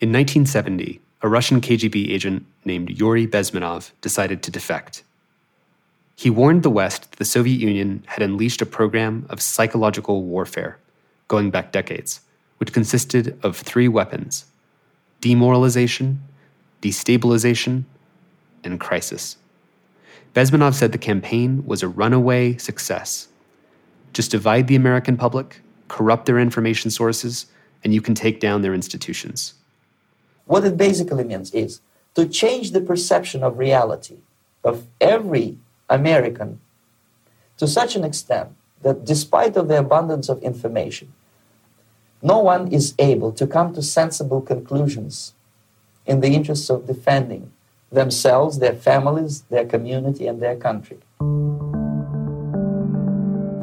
In 1970, a Russian KGB agent named Yuri Bezmenov decided to defect. He warned the West that the Soviet Union had unleashed a program of psychological warfare going back decades, which consisted of three weapons demoralization, destabilization, and crisis. Bezmenov said the campaign was a runaway success. Just divide the American public, corrupt their information sources, and you can take down their institutions. What it basically means is to change the perception of reality of every American to such an extent that despite of the abundance of information, no one is able to come to sensible conclusions in the interests of defending themselves, their families, their community, and their country.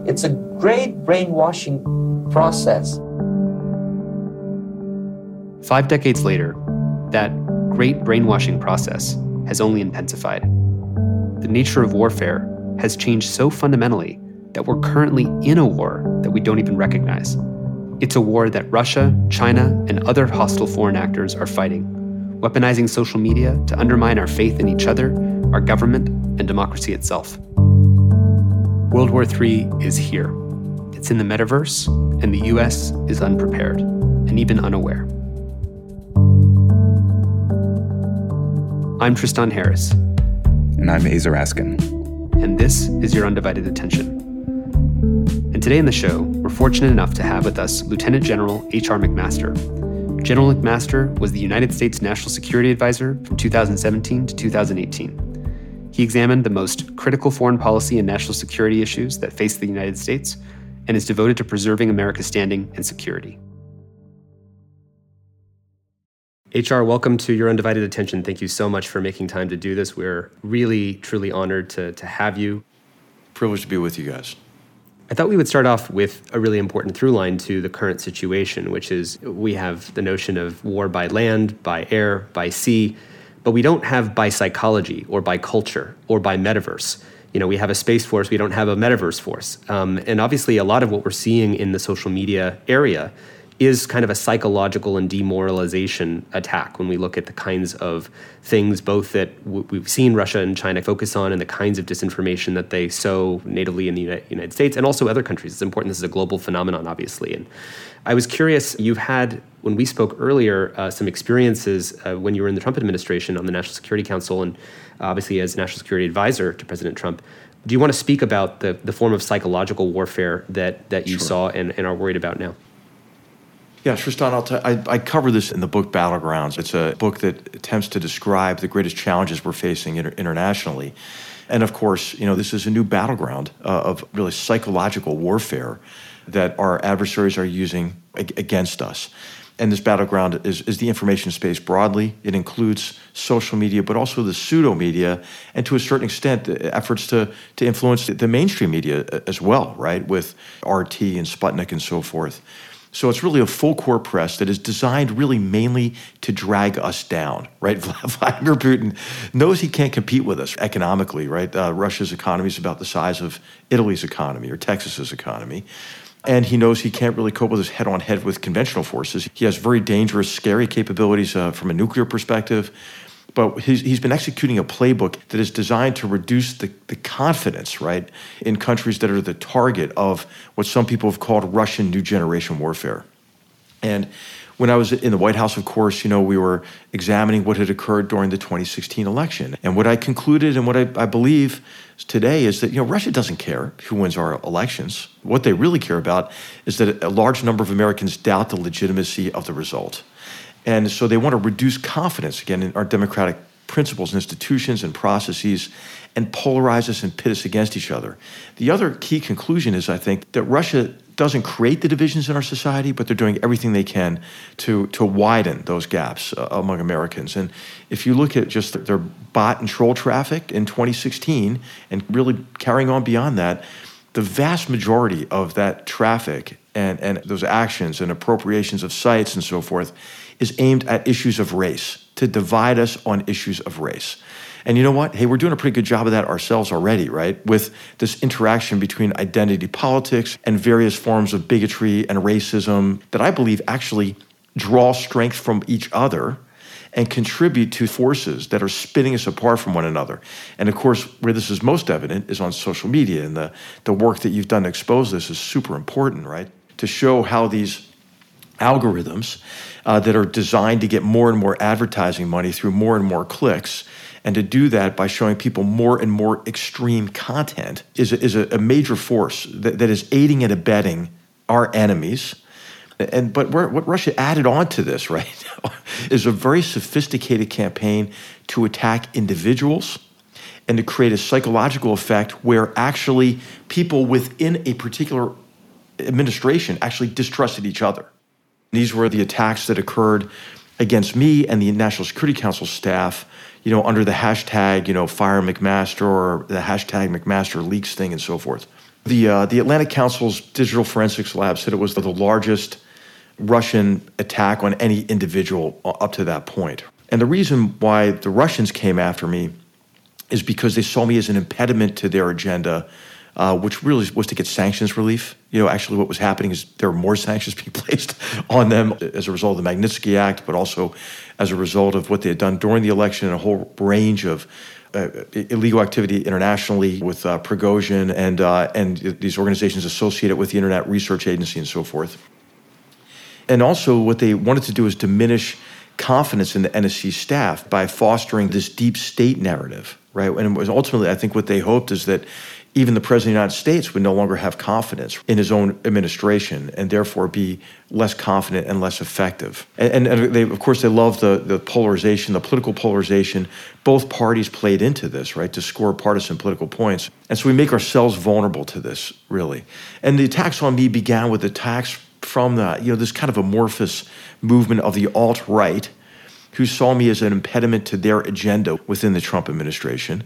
It's a great brainwashing process. Five decades later, that great brainwashing process has only intensified. The nature of warfare has changed so fundamentally that we're currently in a war that we don't even recognize. It's a war that Russia, China, and other hostile foreign actors are fighting, weaponizing social media to undermine our faith in each other, our government, and democracy itself. World War III is here. It's in the metaverse, and the US is unprepared and even unaware. I'm Tristan Harris. And I'm Aza Raskin. And this is Your Undivided Attention. And today in the show, we're fortunate enough to have with us Lieutenant General H.R. McMaster. General McMaster was the United States National Security Advisor from 2017 to 2018. He examined the most critical foreign policy and national security issues that face the United States and is devoted to preserving America's standing and security. HR, welcome to your undivided attention. Thank you so much for making time to do this. We're really, truly honored to, to have you. Privileged to be with you guys. I thought we would start off with a really important through line to the current situation, which is we have the notion of war by land, by air, by sea, but we don't have by psychology or by culture or by metaverse. You know, we have a space force, we don't have a metaverse force. Um, and obviously, a lot of what we're seeing in the social media area is kind of a psychological and demoralization attack when we look at the kinds of things both that w- we've seen Russia and China focus on and the kinds of disinformation that they sow natively in the United States and also other countries. It's important. This is a global phenomenon, obviously. And I was curious, you've had, when we spoke earlier, uh, some experiences uh, when you were in the Trump administration on the National Security Council and obviously as National Security Advisor to President Trump. Do you want to speak about the, the form of psychological warfare that, that you sure. saw and, and are worried about now? Yeah, Tristan, I'll t- I, I cover this in the book Battlegrounds. It's a book that attempts to describe the greatest challenges we're facing inter- internationally. And of course, you know, this is a new battleground uh, of really psychological warfare that our adversaries are using ag- against us. And this battleground is, is the information space broadly. It includes social media, but also the pseudo media, and to a certain extent, efforts to, to influence the mainstream media uh, as well, right? With RT and Sputnik and so forth. So it's really a full court press that is designed really mainly to drag us down, right? Vladimir Putin knows he can't compete with us economically, right? Uh, Russia's economy is about the size of Italy's economy or Texas's economy. And he knows he can't really cope with us head on head with conventional forces. He has very dangerous, scary capabilities uh, from a nuclear perspective but he's, he's been executing a playbook that is designed to reduce the, the confidence, right, in countries that are the target of what some people have called Russian new generation warfare. And when I was in the White House, of course, you know, we were examining what had occurred during the 2016 election. And what I concluded and what I, I, believe today is that, you know, Russia doesn't care who wins our elections. What they really care about is that a large number of Americans doubt the legitimacy of the result. And so they want to reduce confidence, again, in our democratic principles and institutions and processes and polarize us and pit us against each other. The other key conclusion is, I think, that Russia doesn't create the divisions in our society, but they're doing everything they can to, to widen those gaps uh, among Americans. And if you look at just their bot and troll traffic in 2016 and really carrying on beyond that, the vast majority of that traffic and, and those actions and appropriations of sites and so forth is aimed at issues of race, to divide us on issues of race. And you know what? Hey, we're doing a pretty good job of that ourselves already, right? With this interaction between identity politics and various forms of bigotry and racism that I believe actually draw strength from each other and contribute to forces that are spinning us apart from one another. And of course, where this is most evident is on social media, and the, the work that you've done to expose this is super important, right? To show how these algorithms uh, that are designed to get more and more advertising money through more and more clicks and to do that by showing people more and more extreme content is a, is a, a major force that, that is aiding and abetting our enemies. And but what Russia added on to this, right, now is a very sophisticated campaign to attack individuals and to create a psychological effect where actually people within a particular administration actually distrusted each other. These were the attacks that occurred against me and the National Security Council staff you know, under the hashtag, you know, fire McMaster or the hashtag McMaster leaks thing and so forth. The, uh, the Atlantic Council's Digital Forensics Lab said it was the largest Russian attack on any individual up to that point. And the reason why the Russians came after me is because they saw me as an impediment to their agenda uh, which really was to get sanctions relief. You know, actually, what was happening is there were more sanctions being placed on them as a result of the Magnitsky Act, but also as a result of what they had done during the election and a whole range of uh, illegal activity internationally with uh, Prigozhin and uh, and these organizations associated with the Internet Research Agency and so forth. And also, what they wanted to do is diminish confidence in the NSC staff by fostering this deep state narrative, right? And ultimately, I think, what they hoped is that even the president of the United States would no longer have confidence in his own administration and therefore be less confident and less effective. And, and they, of course, they love the, the polarization, the political polarization. Both parties played into this, right, to score partisan political points. And so we make ourselves vulnerable to this, really. And the attacks on me began with attacks from the, you know, this kind of amorphous movement of the alt right who saw me as an impediment to their agenda within the Trump administration.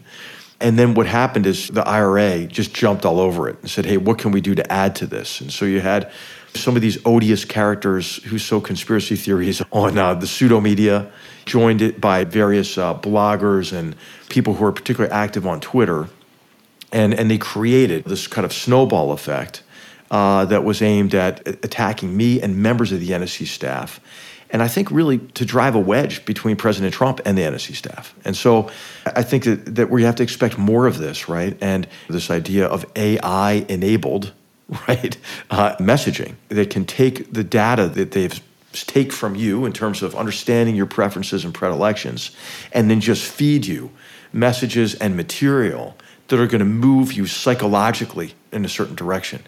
And then what happened is the IRA just jumped all over it and said, hey, what can we do to add to this? And so you had some of these odious characters who sow conspiracy theories on uh, the pseudo media, joined it by various uh, bloggers and people who are particularly active on Twitter. And, and they created this kind of snowball effect uh, that was aimed at attacking me and members of the NSC staff and I think really to drive a wedge between President Trump and the NSC staff. And so I think that, that we have to expect more of this, right? And this idea of AI enabled, right, uh, messaging that can take the data that they've take from you in terms of understanding your preferences and predilections and then just feed you messages and material that are going to move you psychologically in a certain direction.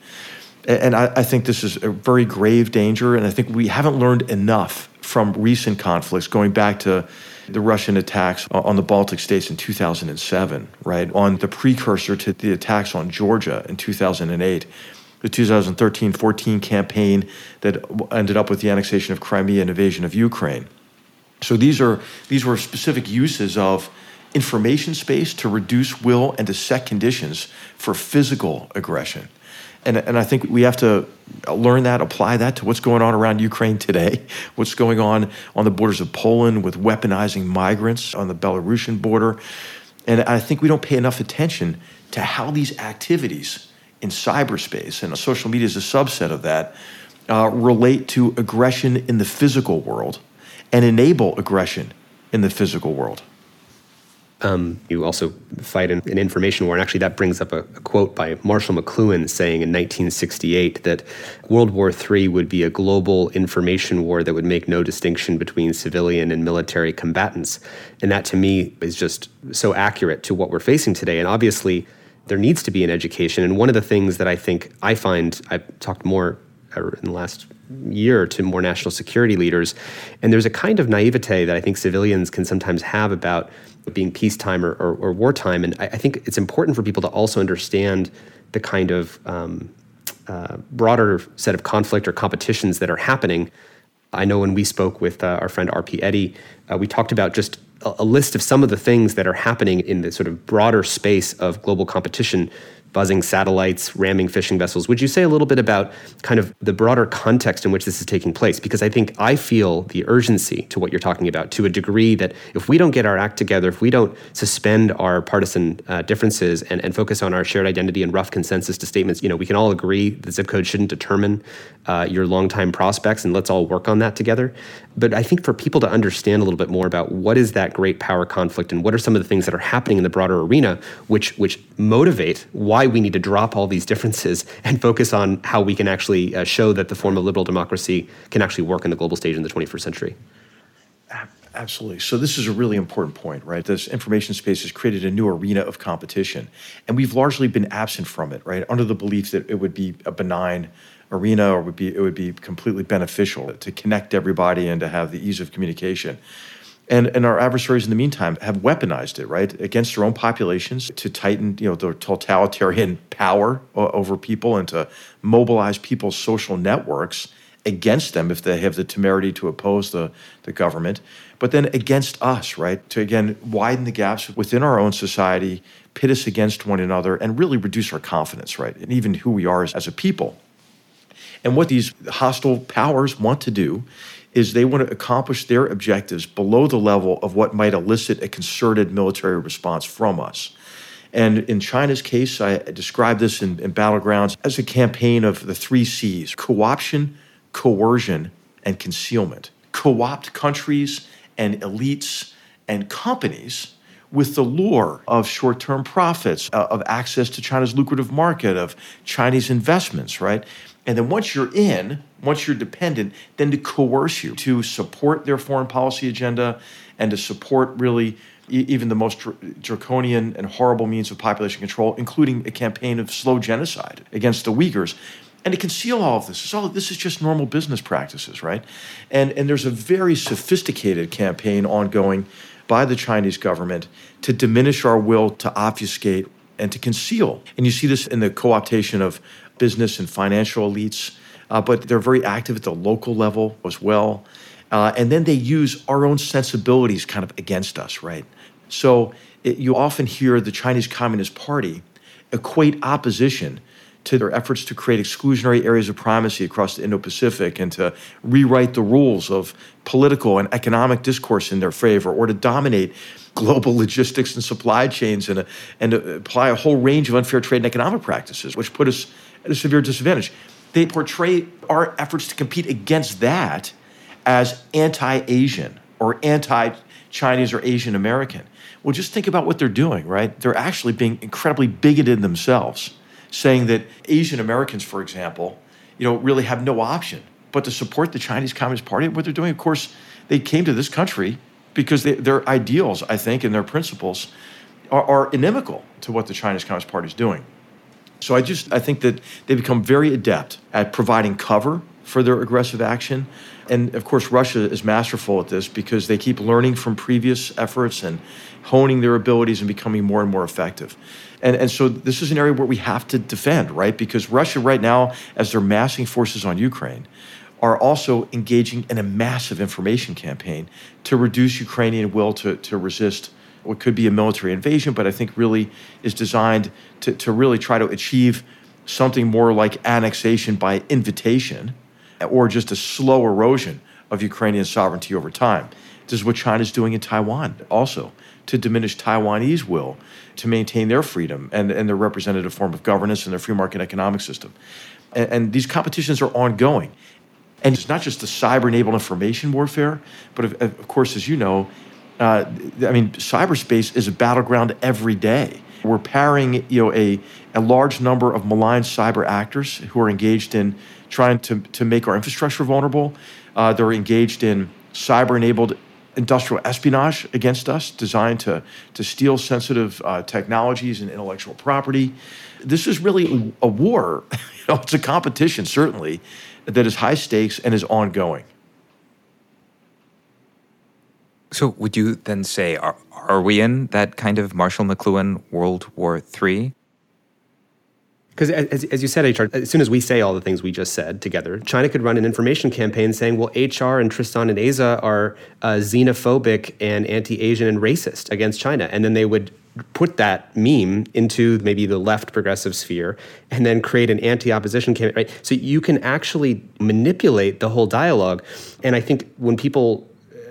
And I, I, think this is a very grave danger, and I think we haven't learned enough from recent conflicts, going back to the Russian attacks on the Baltic states in 2007, right? On the precursor to the attacks on Georgia in 2008, the 2013 14 campaign that ended up with the annexation of Crimea and invasion of Ukraine. So these, are, these were specific uses of information space to reduce will and to set conditions for physical aggression. And, and I think we have to learn that, apply that to what's going on around Ukraine today, what's going on on the borders of Poland with weaponizing migrants on the Belarusian border. And I think we don't pay enough attention to how these activities in cyberspace, and social media is a subset of that, uh, relate to aggression in the physical world and enable aggression in the physical world. Um, you also fight an, an, information war, and actually that brings up a, a, quote by Marshall McLuhan saying in 1968 that World War III would be a global information war that would make no distinction between civilian and military combatants. And that to me is just so accurate to what we're facing today. And obviously, there needs to be an education. And one of the things that I think I find, I've talked more in the last year to more national security leaders, and there's a kind of naivete that I think civilians can sometimes have about being peacetime or, or, or wartime. And I, I, think it's important for people to also understand the kind of um, uh, broader set of conflict or competitions that are happening. I know when we spoke with uh, our friend R.P. Eddy, uh, we talked about just a, a, list of some of the things that are happening in the sort of broader space of global competition buzzing satellites, ramming fishing vessels. Would you say a little bit about kind of the broader context in which this is taking place? Because I think I feel the urgency to what you're talking about to a degree that if we don't get our act together, if we don't suspend our partisan uh, differences and, and focus on our shared identity and rough consensus to statements, you know, we can all agree the zip code shouldn't determine uh, your long-time prospects, and let's all work on that together. But I think for people to understand a little bit more about what is that great power conflict and what are some of the things that are happening in the broader arena, which which motivate why we need to drop all these differences and focus on how we can actually uh, show that the form of liberal democracy can actually work in the global stage in the 21st century. Absolutely. So this is a really important point, right? This information space has created a new arena of competition, and we've largely been absent from it, right? Under the belief that it would be a benign arena or would be it would be completely beneficial to connect everybody and to have the ease of communication. And, and our adversaries in the meantime have weaponized it, right, against their own populations to tighten, you know, their totalitarian power over people and to mobilize people's social networks against them if they have the temerity to oppose the, the government, but then against us, right? To again widen the gaps within our own society, pit us against one another, and really reduce our confidence, right? And even who we are as, as a people. And what these hostile powers want to do is they want to accomplish their objectives below the level of what might elicit a concerted military response from us. And in China's case, I describe this in, in Battlegrounds as a campaign of the three C's co-option, coercion, and concealment. Co opt countries and elites and companies with the lure of short term profits, uh, of access to China's lucrative market, of Chinese investments, right? And then once you're in, once you're dependent, then to coerce you to support their foreign policy agenda and to support really even the most draconian and horrible means of population control, including a campaign of slow genocide against the Uyghurs and to conceal all of this. It's all this is just normal business practices, right? And and there's a very sophisticated campaign ongoing by the Chinese government to diminish our will to obfuscate and to conceal. And you see this in the co-optation of business and financial elites, uh, but they're very active at the local level as well. Uh, and then they use our own sensibilities kind of against us, right? So it, you often hear the Chinese Communist Party equate opposition to their efforts to create exclusionary areas of primacy across the Indo Pacific and to rewrite the rules of political and economic discourse in their favor or to dominate global logistics and supply chains and, and apply a whole range of unfair trade and economic practices, which put us at a severe disadvantage. They portray our efforts to compete against that as anti Asian or anti Chinese or Asian American. Well, just think about what they're doing, right? They're actually being incredibly bigoted themselves saying that Asian Americans, for example, you know, really have no option but to support the Chinese Communist Party. What they're doing, of course, they came to this country because they, their ideals, I think, and their principles are, are inimical to what the Chinese Communist Party is doing. So I just I think that they become very adept at providing cover for their aggressive action. And of course, Russia is masterful at this because they keep learning from previous efforts and honing their abilities and becoming more and more effective. And, and so this is an area where we have to defend, right? Because Russia, right now, as they're massing forces on Ukraine, are also engaging in a massive information campaign to reduce Ukrainian will to, to resist what could be a military invasion, but I think really is designed to, to really try to achieve something more like annexation by invitation or just a slow erosion of Ukrainian sovereignty over time. This is what China's doing in Taiwan also to diminish Taiwanese will to maintain their freedom and, and their representative form of governance and their free market economic system. And, and these competitions are ongoing. And it's not just the cyber enabled information warfare, but of, of, course, as you know, uh, I mean, cyberspace is a battleground every day. We're pairing you know, a, a large number of malign cyber actors who are engaged in trying to, to make our infrastructure vulnerable. Uh, they're engaged in cyber enabled industrial espionage against us, designed to, to steal sensitive uh, technologies and intellectual property. This is really a, a war. you know, it's a competition, certainly, that is high stakes and is ongoing. So, would you then say, are, are we in that kind of Marshall McLuhan World War III? Because as, as you said, HR, as soon as we say all the things we just said together, China could run an information campaign saying, well, HR and Tristan and Aza are uh, xenophobic and anti Asian and racist against China. And then they would put that meme into maybe the left progressive sphere and then create an anti-opposition campaign right so you can actually manipulate the whole dialogue and i think when people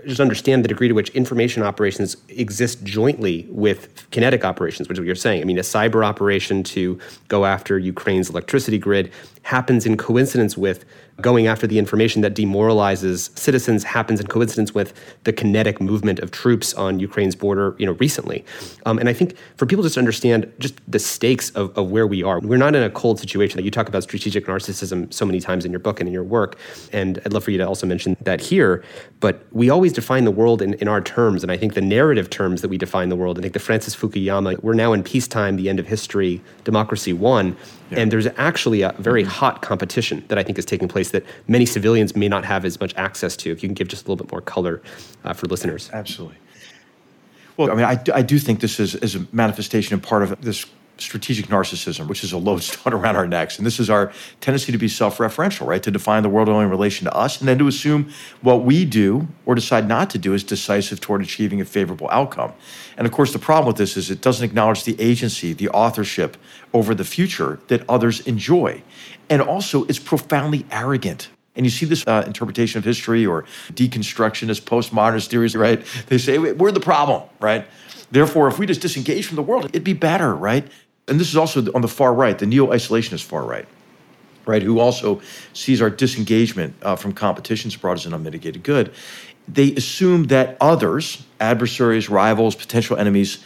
just understand the degree to which information operations exist jointly with kinetic operations, which is what you're saying. I mean, a cyber operation to go after Ukraine's electricity grid happens in coincidence with going after the information that demoralizes citizens happens in coincidence with the kinetic movement of troops on Ukraine's border, you know, recently. Um, and I think for people just to understand just the stakes of, of where we are, we're not in a cold situation. You talk about strategic narcissism so many times in your book and in your work, and I'd love for you to also mention that here. But we always define the world in, in our terms, and I think the narrative terms that we define the world. I think the Francis Fukuyama, we're now in peacetime, the end of history, democracy won. Yeah. And there's actually a very hot competition that I think is taking place that many civilians may not have as much access to. If you can give just a little bit more color uh, for listeners. Absolutely. Well, I mean, I, I do think this is, is a manifestation and part of this strategic narcissism, which is a lodestone around our necks. And this is our tendency to be self referential, right? To define the world only in relation to us, and then to assume what we do or decide not to do is decisive toward achieving a favorable outcome. And of course, the problem with this is it doesn't acknowledge the agency, the authorship over the future that others enjoy. And also, it's profoundly arrogant. And you see this uh, interpretation of history or deconstructionist, postmodernist theories, right? They say, we're the problem, right? Therefore, if we just disengage from the world, it'd be better, right? And this is also on the far right, the neo isolationist far right, right, who also sees our disengagement uh, from competitions abroad as an unmitigated good. They assume that others, adversaries, rivals, potential enemies,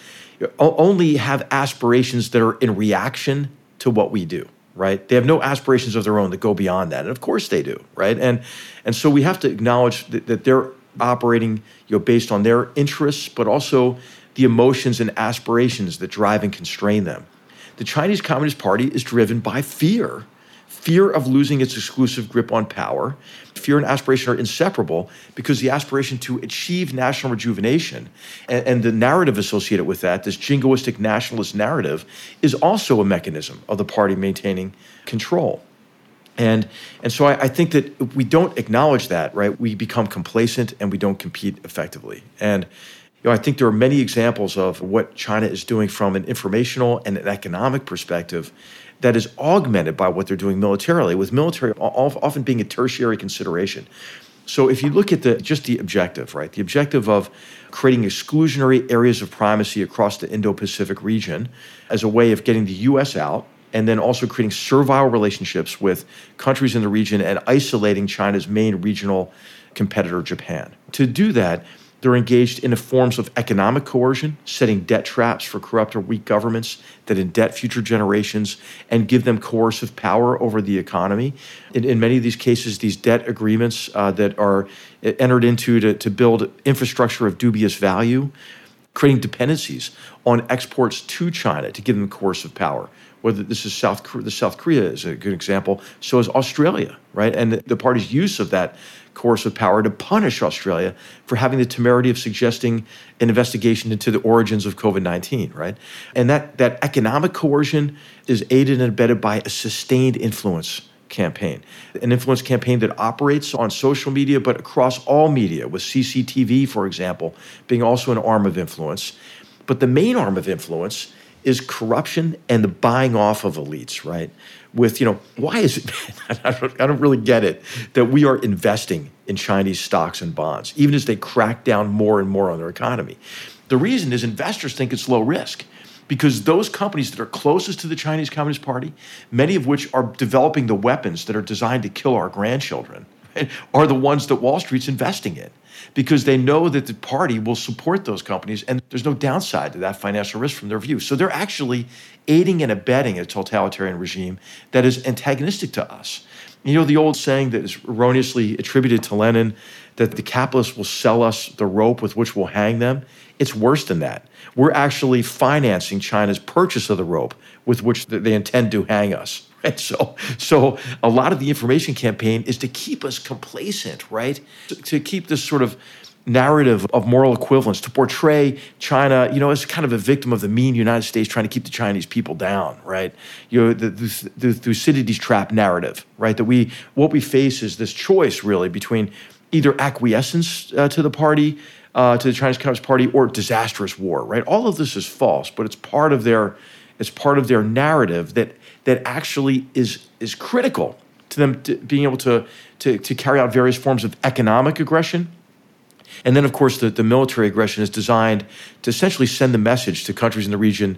only have aspirations that are in reaction to what we do right? They have no aspirations of their own that go beyond that and of course they do right? And and so we have to acknowledge that, that they're operating you know based on their interests but also the emotions and aspirations that drive and constrain them the Chinese Communist Party is driven by fear fear of losing its exclusive grip on power. Fear and aspiration are inseparable because the aspiration to achieve national rejuvenation and, and, the narrative associated with that, this jingoistic nationalist narrative, is also a mechanism of the party maintaining control. And, and so I, I think that if we don't acknowledge that, right, we become complacent and we don't compete effectively. And you know, I think there are many examples of what China is doing from an informational and an economic perspective that is augmented by what they're doing militarily, with military often being a tertiary consideration. So if you look at the just the objective, right? The objective of creating exclusionary areas of primacy across the Indo-Pacific region as a way of getting the US out and then also creating servile relationships with countries in the region and isolating China's main regional competitor Japan. To do that, they're engaged in the forms of economic coercion, setting debt traps for corrupt or weak governments that indebt future generations and give them coercive power over the economy. In, in many of these cases, these debt agreements uh, that are entered into to, to build infrastructure of dubious value, creating dependencies on exports to China to give them coercive power whether this is South the South Korea is a good example. So is Australia, right? And the, party's use of that coercive power to punish Australia for having the temerity of suggesting an investigation into the origins of COVID 19, right? And that, that economic coercion is aided and abetted by a sustained influence campaign, an influence campaign that operates on social media, but across all media, with CCTV, for example, being also an arm of influence. But the main arm of influence is corruption and the buying off of elites, right? with, you know, why is it, I don't, I don't really get it, that we are investing in Chinese stocks and bonds, even as they crack down more and more on their economy. The reason is investors think it's low risk because those companies that are closest to the Chinese Communist Party, many of which are developing the weapons that are designed to kill our grandchildren, are the ones that Wall Street's investing in because they know that the party will support those companies and there's no downside to that financial risk from their view. So they're actually aiding and abetting a totalitarian regime that is antagonistic to us. You know, the old saying that is erroneously attributed to Lenin that the capitalists will sell us the rope with which we'll hang them. It's worse than that. We're actually financing China's purchase of the rope with which they intend to hang us. Right? So, so a lot of the information campaign is to keep us complacent, right? To, to keep this sort of narrative of moral equivalence to portray China, you know, as kind of a victim of the mean United States trying to keep the Chinese people down, right? You know, the, the, the Thucydides trap narrative, right? That we what we face is this choice really between either acquiescence uh, to the party uh, to the Chinese Communist Party or disastrous war, right? All of this is false, but it's part of their it's part of their narrative that that actually is is critical to them to being able to, to, to carry out various forms of economic aggression. And then, of course, the, the military aggression is designed to essentially send the message to countries in the region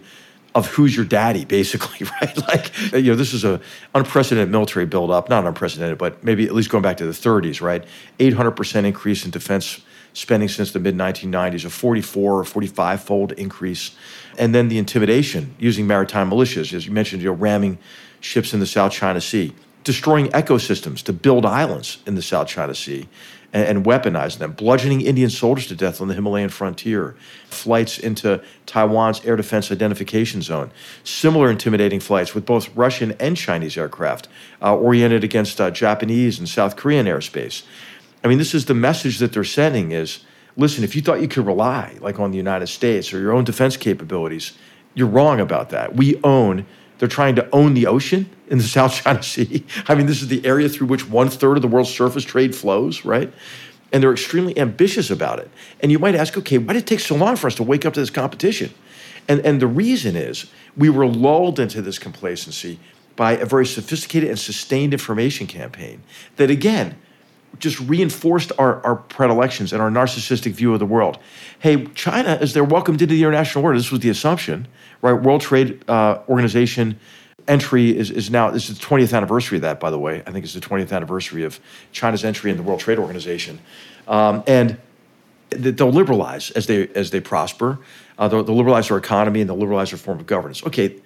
of who's your daddy, basically, right? Like, you know, this is a unprecedented military buildup, not unprecedented, but maybe at least going back to the 30s, right? 800% increase in defense spending since the mid 1990s, a 44 or 45 fold increase. And then the intimidation using maritime militias, as you mentioned, you know, ramming ships in the South China Sea destroying ecosystems to build islands in the South China Sea and, weaponizing them, bludgeoning Indian soldiers to death on the Himalayan frontier, flights into Taiwan's air defense identification zone, similar intimidating flights with both Russian and Chinese aircraft uh, oriented against uh, Japanese and South Korean airspace. I mean, this is the message that they're sending is, listen, if you thought you could rely like on the United States or your own defense capabilities, you're wrong about that. We own they're trying to own the ocean in the South China Sea. I mean, this is the area through which one third of the world's surface trade flows, right? And they're extremely ambitious about it. And you might ask, okay, why did it take so long for us to wake up to this competition? And, and the reason is we were lulled into this complacency by a very sophisticated and sustained information campaign that, again, just reinforced our, our predilections and our narcissistic view of the world. Hey, China, as they're welcomed into the international order, this was the assumption, right? World Trade uh, Organization entry is, is now, this is the 20th anniversary of that, by the way. I think it's the 20th anniversary of China's entry in the World Trade Organization. Um, and they'll liberalize as they, as they prosper. Uh, they'll, they'll liberalize their economy and they'll liberalize their form of governance. Okay,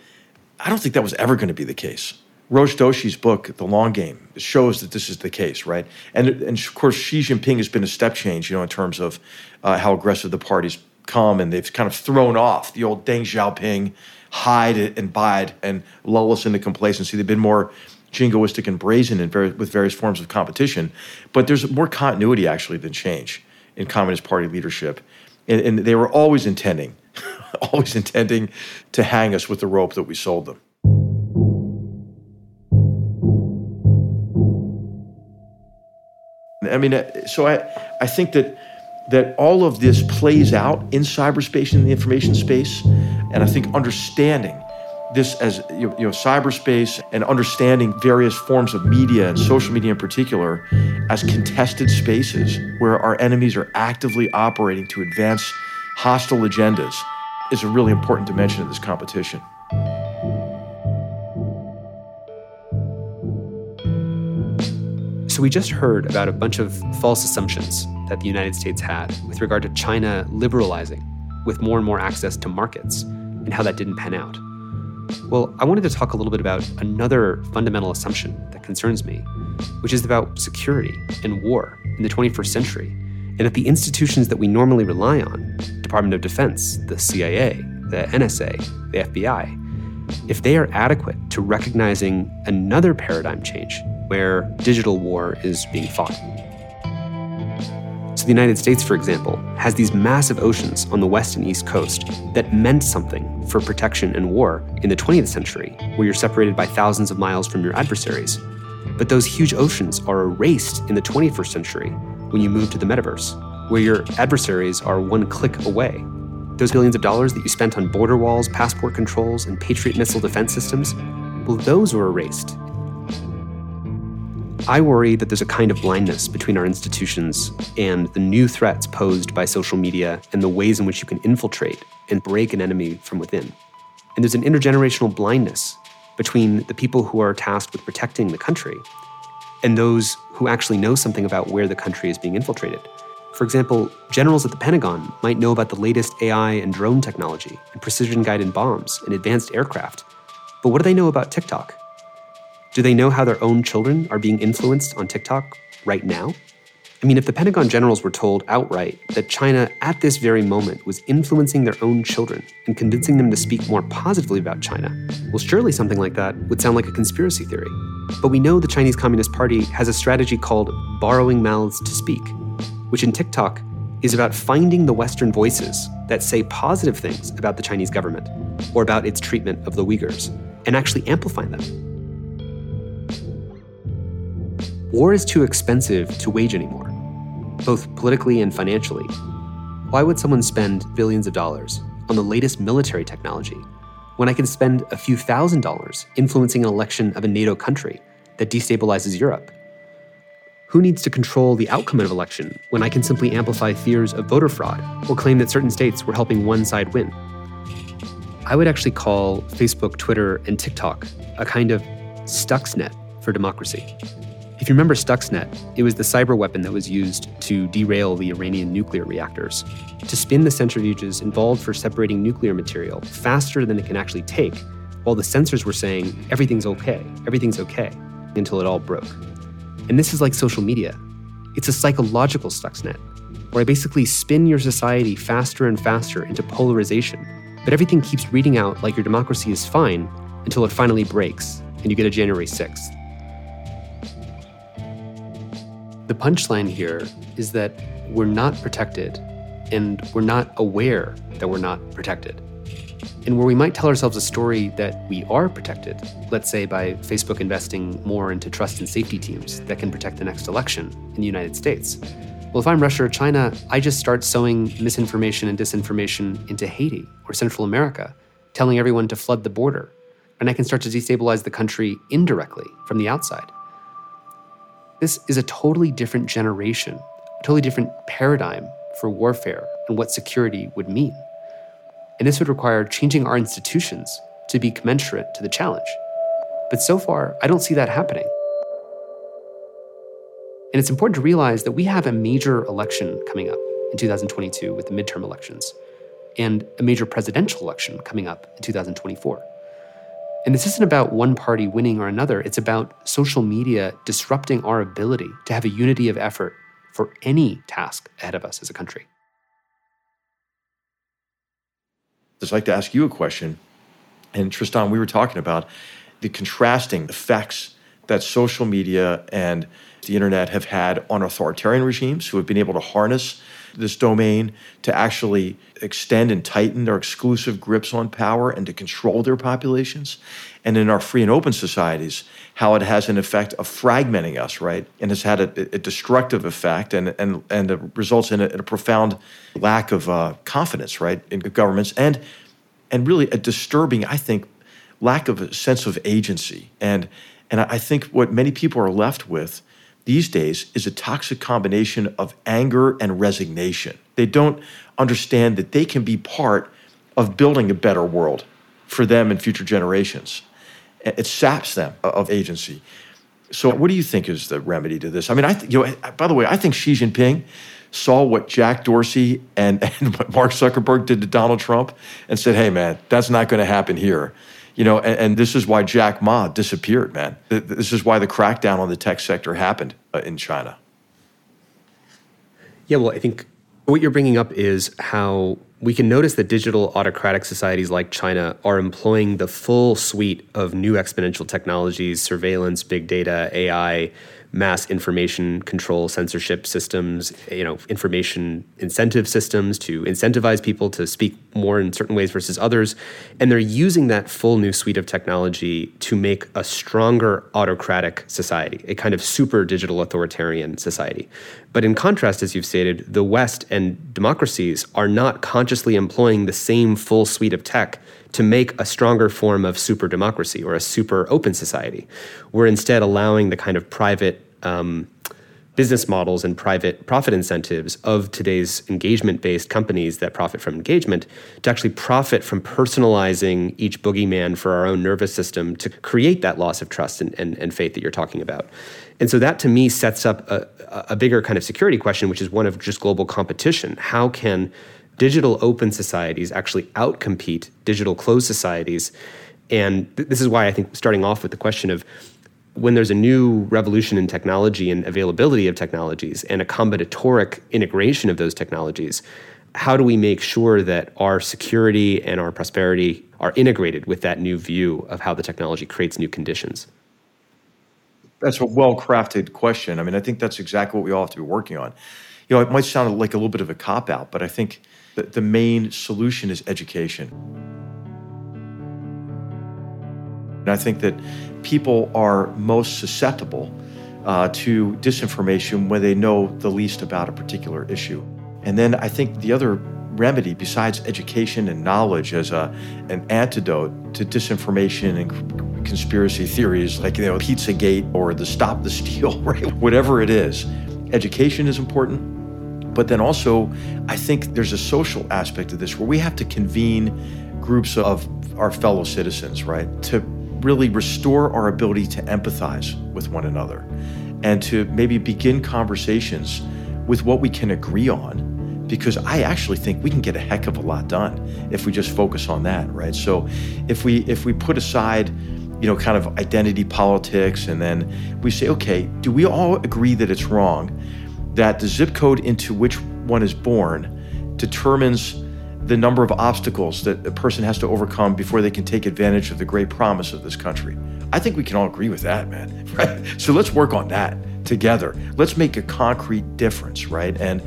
I don't think that was ever going to be the case. Rush Doshi's book, The Long Game, shows that this is the case, right? And, and of course, Xi Jinping has been a step change, you know, in terms of uh, how aggressive the party's come, and they've kind of thrown off the old Deng Xiaoping hide and bide and lull us into complacency. They've been more jingoistic and brazen in with various forms of competition, but there's more continuity actually than change in Communist Party leadership, and, and they were always intending, always intending to hang us with the rope that we sold them. I mean, uh, so I, I think that that all of this plays out in cyberspace and the information space, and I think understanding this as you know, cyberspace and understanding various forms of media and social media in particular as contested spaces where our enemies are actively operating to advance hostile agendas is a really important dimension of this competition. So, we just heard about a bunch of false assumptions that the United States had with regard to China liberalizing with more and more access to markets and how that didn't pan out. Well, I wanted to talk a little bit about another fundamental assumption that concerns me, which is about security and war in the 21st century, and that the institutions that we normally rely on Department of Defense, the CIA, the NSA, the FBI if they are adequate to recognizing another paradigm change where digital war is being fought. So, the United States, for example, has these massive oceans on the west and east coast that meant something for protection and war in the 20th century, where you're separated by thousands of miles from your adversaries. But those huge oceans are erased in the 21st century when you move to the metaverse, where your adversaries are one click away. Those billions of dollars that you spent on border walls, passport controls, and Patriot missile defense systems, well, those were erased I worry that there's a kind of blindness between our institutions and the new threats posed by social media and the ways in which you can infiltrate and break an enemy from within. And there's an intergenerational blindness between the people who are tasked with protecting the country and those who actually know something about where the country is being infiltrated. For example, generals at the Pentagon might know about the latest AI and drone technology, and precision guided bombs and advanced aircraft. But what do they know about TikTok? Do they know how their own children are being influenced on TikTok right now? I mean, if the Pentagon generals were told outright that China at this very moment was influencing their own children and convincing them to speak more positively about China, well, surely something like that would sound like a conspiracy theory. But we know the Chinese Communist Party has a strategy called borrowing mouths to speak, which in TikTok is about finding the Western voices that say positive things about the Chinese government or about its treatment of the Uyghurs and actually amplifying them. War is too expensive to wage anymore, both politically and financially. Why would someone spend billions of dollars on the latest military technology when I can spend a few thousand dollars influencing an election of a NATO country that destabilizes Europe? Who needs to control the outcome of an election when I can simply amplify fears of voter fraud or claim that certain states were helping one side win? I would actually call Facebook, Twitter, and TikTok a kind of Stuxnet for democracy. If you remember Stuxnet, it was the cyber weapon that was used to derail the Iranian nuclear reactors, to spin the centrifuges involved for separating nuclear material faster than it can actually take, while the sensors were saying, everything's okay, everything's okay, until it all broke. And this is like social media. It's a psychological Stuxnet, where I basically spin your society faster and faster into polarization, but everything keeps reading out like your democracy is fine until it finally breaks and you get a January 6th. The punchline here is that we're not protected and we're not aware that we're not protected. And where we might tell ourselves a story that we are protected, let's say by Facebook investing more into trust and safety teams that can protect the next election in the United States. Well, if I'm Russia or China, I just start sowing misinformation and disinformation into Haiti or Central America, telling everyone to flood the border. And I can start to destabilize the country indirectly from the outside. This is a totally different generation, a totally different paradigm for warfare and what security would mean. And this would require changing our institutions to be commensurate to the challenge. But so far, I don't see that happening. And it's important to realize that we have a major election coming up in 2022 with the midterm elections, and a major presidential election coming up in 2024. And this isn't about one party winning or another, it's about social media disrupting our ability to have a unity of effort for any task ahead of us as a country. I'd like to ask you a question. And Tristan, we were talking about the contrasting effects that social media and the internet have had on authoritarian regimes who have been able to harness this domain to actually extend and tighten their exclusive grips on power and to control their populations. And in our free and open societies, how it has an effect of fragmenting us, right? And has had a, a destructive effect and, and, and it results in a, in a profound lack of uh, confidence, right, in governments and, and really a disturbing, I think, lack of a sense of agency. And, and I think what many people are left with these days is a toxic combination of anger and resignation. They don't understand that they can be part of building a better world for them and future generations. It saps them of agency. So, what do you think is the remedy to this? I mean, I th- you know, by the way, I think Xi Jinping saw what Jack Dorsey and, and Mark Zuckerberg did to Donald Trump and said, "Hey, man, that's not going to happen here." You know, and, and, this is why Jack Ma disappeared, man. This is why the crackdown on the tech sector happened uh, in China. Yeah, well, I think what you're bringing up is how we can notice that digital autocratic societies like China are employing the full suite of new exponential technologies, surveillance, big data, AI, mass information control censorship systems, you know, information incentive systems to incentivize people to speak more in certain ways versus others. And they're using that full new suite of technology to make a stronger autocratic society, a kind of super digital authoritarian society. But in contrast, as you've stated, the West and democracies are not consciously employing the same full suite of tech to make a stronger form of super democracy or a super open society. We're instead allowing the kind of private um, business models and private profit incentives of today's engagement based companies that profit from engagement to actually profit from personalizing each boogeyman for our own nervous system to create that loss of trust and, and, and faith that you're talking about. And so that to me sets up a, a bigger kind of security question, which is one of just global competition. How can digital open societies actually outcompete digital closed societies. And th- this is why I think starting off with the question of when there's a new revolution in technology and availability of technologies and a combinatoric integration of those technologies, how do we make sure that our security and our prosperity are integrated with that new view of how the technology creates new conditions? That's a well crafted question. I mean, I think that's exactly what we all have to be working on. You know, it might sound like a little bit of a cop out, but I think the, the main solution is education. And I think that people are most susceptible uh, to disinformation when they know the least about a particular issue. And then I think the other remedy, besides education and knowledge as a, an antidote to disinformation and conspiracy theories like you know Pizzagate or the Stop the Steal, right? Whatever it is, education is important. But then also, I think there's a social aspect of this where we have to convene groups of our fellow citizens, right, to really restore our ability to empathize with one another and to maybe begin conversations with what we can agree on because I actually think we can get a heck of a lot done if we just focus on that, right? So if we if we put aside, you know, kind of identity politics and then we say, okay, do we all agree that it's wrong that the zip code into which one is born determines the number of obstacles that a person has to overcome before they can take advantage of the great promise of this country. I think we can all agree with that, man. Right? So let's work on that together. Let's make a concrete difference, right? And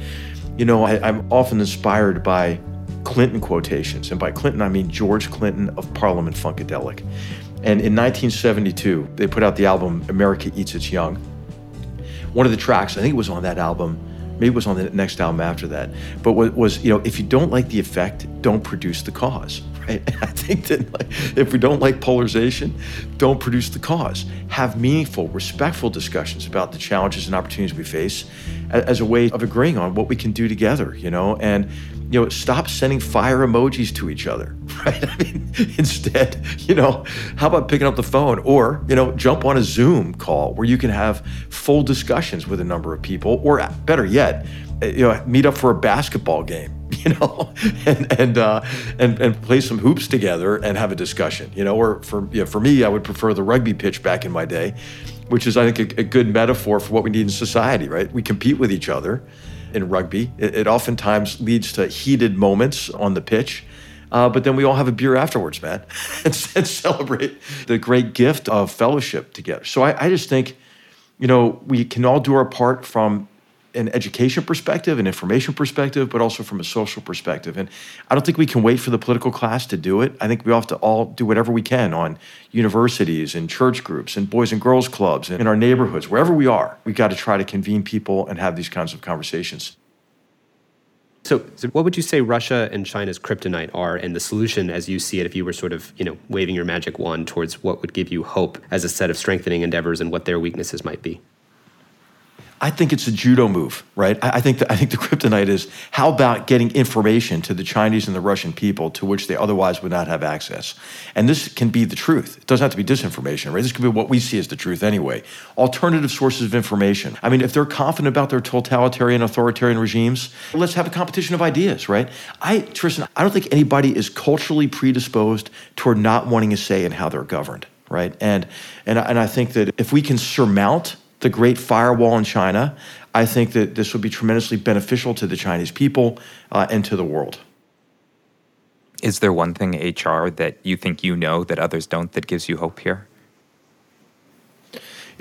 you know, I, I'm often inspired by Clinton quotations. And by Clinton, I mean George Clinton of Parliament Funkadelic. And in 1972, they put out the album America Eats Its Young. One of the tracks, I think it was on that album, maybe it was on the next album after that, but was, you know, if you don't like the effect, don't produce the cause right? I think that like, if we don't like polarization, don't produce the cause. Have meaningful, respectful discussions about the challenges and opportunities we face as a way of agreeing on what we can do together, you know, and you know, stop sending fire emojis to each other, right? I mean, instead, you know, how about picking up the phone or, you know, jump on a Zoom call where you can have full discussions with a number of people, or better yet, eh, you know, meet up for a basketball game you know, and and uh, and and play some hoops together and have a discussion, you know. Or for you know, for me, I would prefer the rugby pitch back in my day, which is I think a, a good metaphor for what we need in society. Right? We compete with each other in rugby. It, it oftentimes leads to heated moments on the pitch. Uh, but then we all have a beer afterwards, man, and, and, celebrate the great gift of fellowship together. So I, I just think, you know, we can all do our part from an education perspective, an information perspective, but also from a social perspective. And I don't think we can wait for the political class to do it. I think we have to all do whatever we can on universities and church groups and boys and girls clubs and in our neighborhoods, wherever we are. We've got to try to convene people and have these kinds of conversations. So, so, what would you say Russia and China's kryptonite are, and the solution, as you see it, if you were sort of, you know, waving your magic wand towards what would give you hope as a set of strengthening endeavors and what their weaknesses might be? I think it's a judo move, right? I, think the, I think the kryptonite is how about getting information to the Chinese and the Russian people to which they otherwise would not have access. And this can be the truth. It doesn't have to be disinformation, right? This could be what we see as the truth anyway. Alternative sources of information. I mean, if they're confident about their totalitarian, authoritarian regimes, let's have a competition of ideas, right? I, Tristan, I don't think anybody is culturally predisposed toward not wanting a say in how they're governed, right? And and and I think that if we can surmount the Great Firewall in China, I think that this would be tremendously beneficial to the Chinese people uh, and to the world. Is there one thing, HR, that you think you know that others don't that gives you hope here?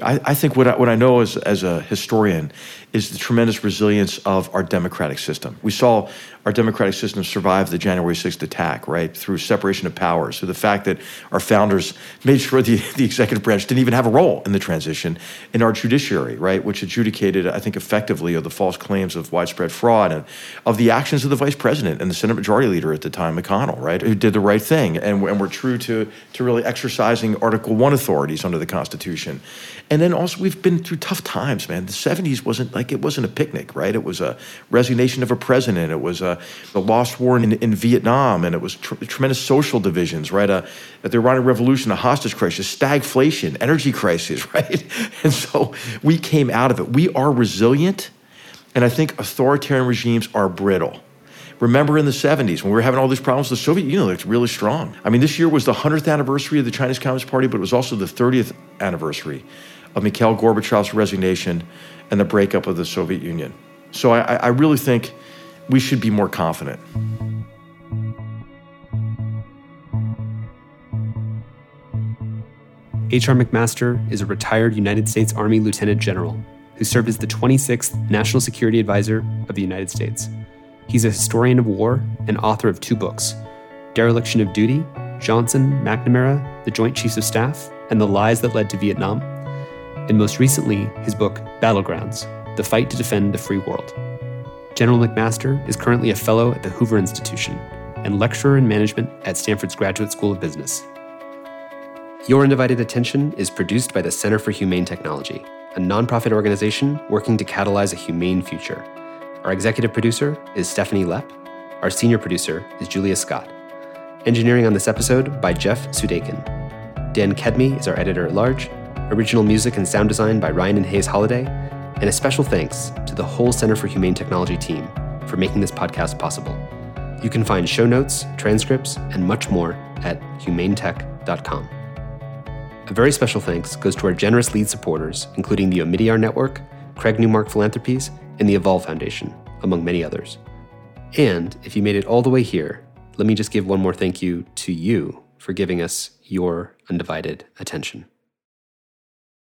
I, I think what I, what I know as, as a historian is the tremendous resilience of our democratic system. We saw our democratic system survive the January 6th attack, right, through separation of powers, through the fact that our founders made sure the, the executive branch didn't even have a role in the transition, in our judiciary, right, which adjudicated, I think, effectively of the false claims of widespread fraud and of the actions of the vice president and the Senate Majority Leader at the time, McConnell, right, who did the right thing and, and were true to, to really exercising Article 1 authorities under the Constitution. And then also, we've been through tough times, man. The 70s wasn't like like it wasn't a picnic, right? It was a resignation of a president. It was a, lost war in, in Vietnam, and it was tr- tremendous social divisions, right? A, the Iranian Revolution, a hostage crisis, stagflation, energy crisis, right? And so we came out of it. We are resilient, and I think authoritarian regimes are brittle. Remember in the 70s when we were having all these problems, the Soviet Union looked really strong. I mean, this year was the 100th anniversary of the Chinese Communist Party, but it was also the 30th anniversary of Mikhail Gorbachev's resignation and the breakup of the Soviet Union. So I, I really think we should be more confident. H.R. McMaster is a retired United States Army Lieutenant General who served as the 26th National Security Advisor of the United States. He's a historian of war and author of two books Dereliction of Duty, Johnson, McNamara, the Joint Chiefs of Staff, and the Lies That Led to Vietnam, and most recently, his book Battlegrounds The Fight to Defend the Free World. General McMaster is currently a fellow at the Hoover Institution and lecturer in management at Stanford's Graduate School of Business. Your Undivided Attention is produced by the Center for Humane Technology, a nonprofit organization working to catalyze a humane future. Our executive producer is Stephanie Lepp. Our senior producer is Julia Scott. Engineering on this episode by Jeff Sudakin. Dan Kedmi is our editor at large. Original music and sound design by Ryan and Hays Holladay. And a special thanks to the whole Center for Humane Technology team for making this podcast possible. You can find show notes, transcripts, and much more at humanetech.com. A very special thanks goes to our generous lead supporters, including the Omidyar Network, Craig Newmark Philanthropies, and the Evolve Foundation, among many others. And if you made it all the way here, let me just give one more thank you to you for giving us your undivided attention.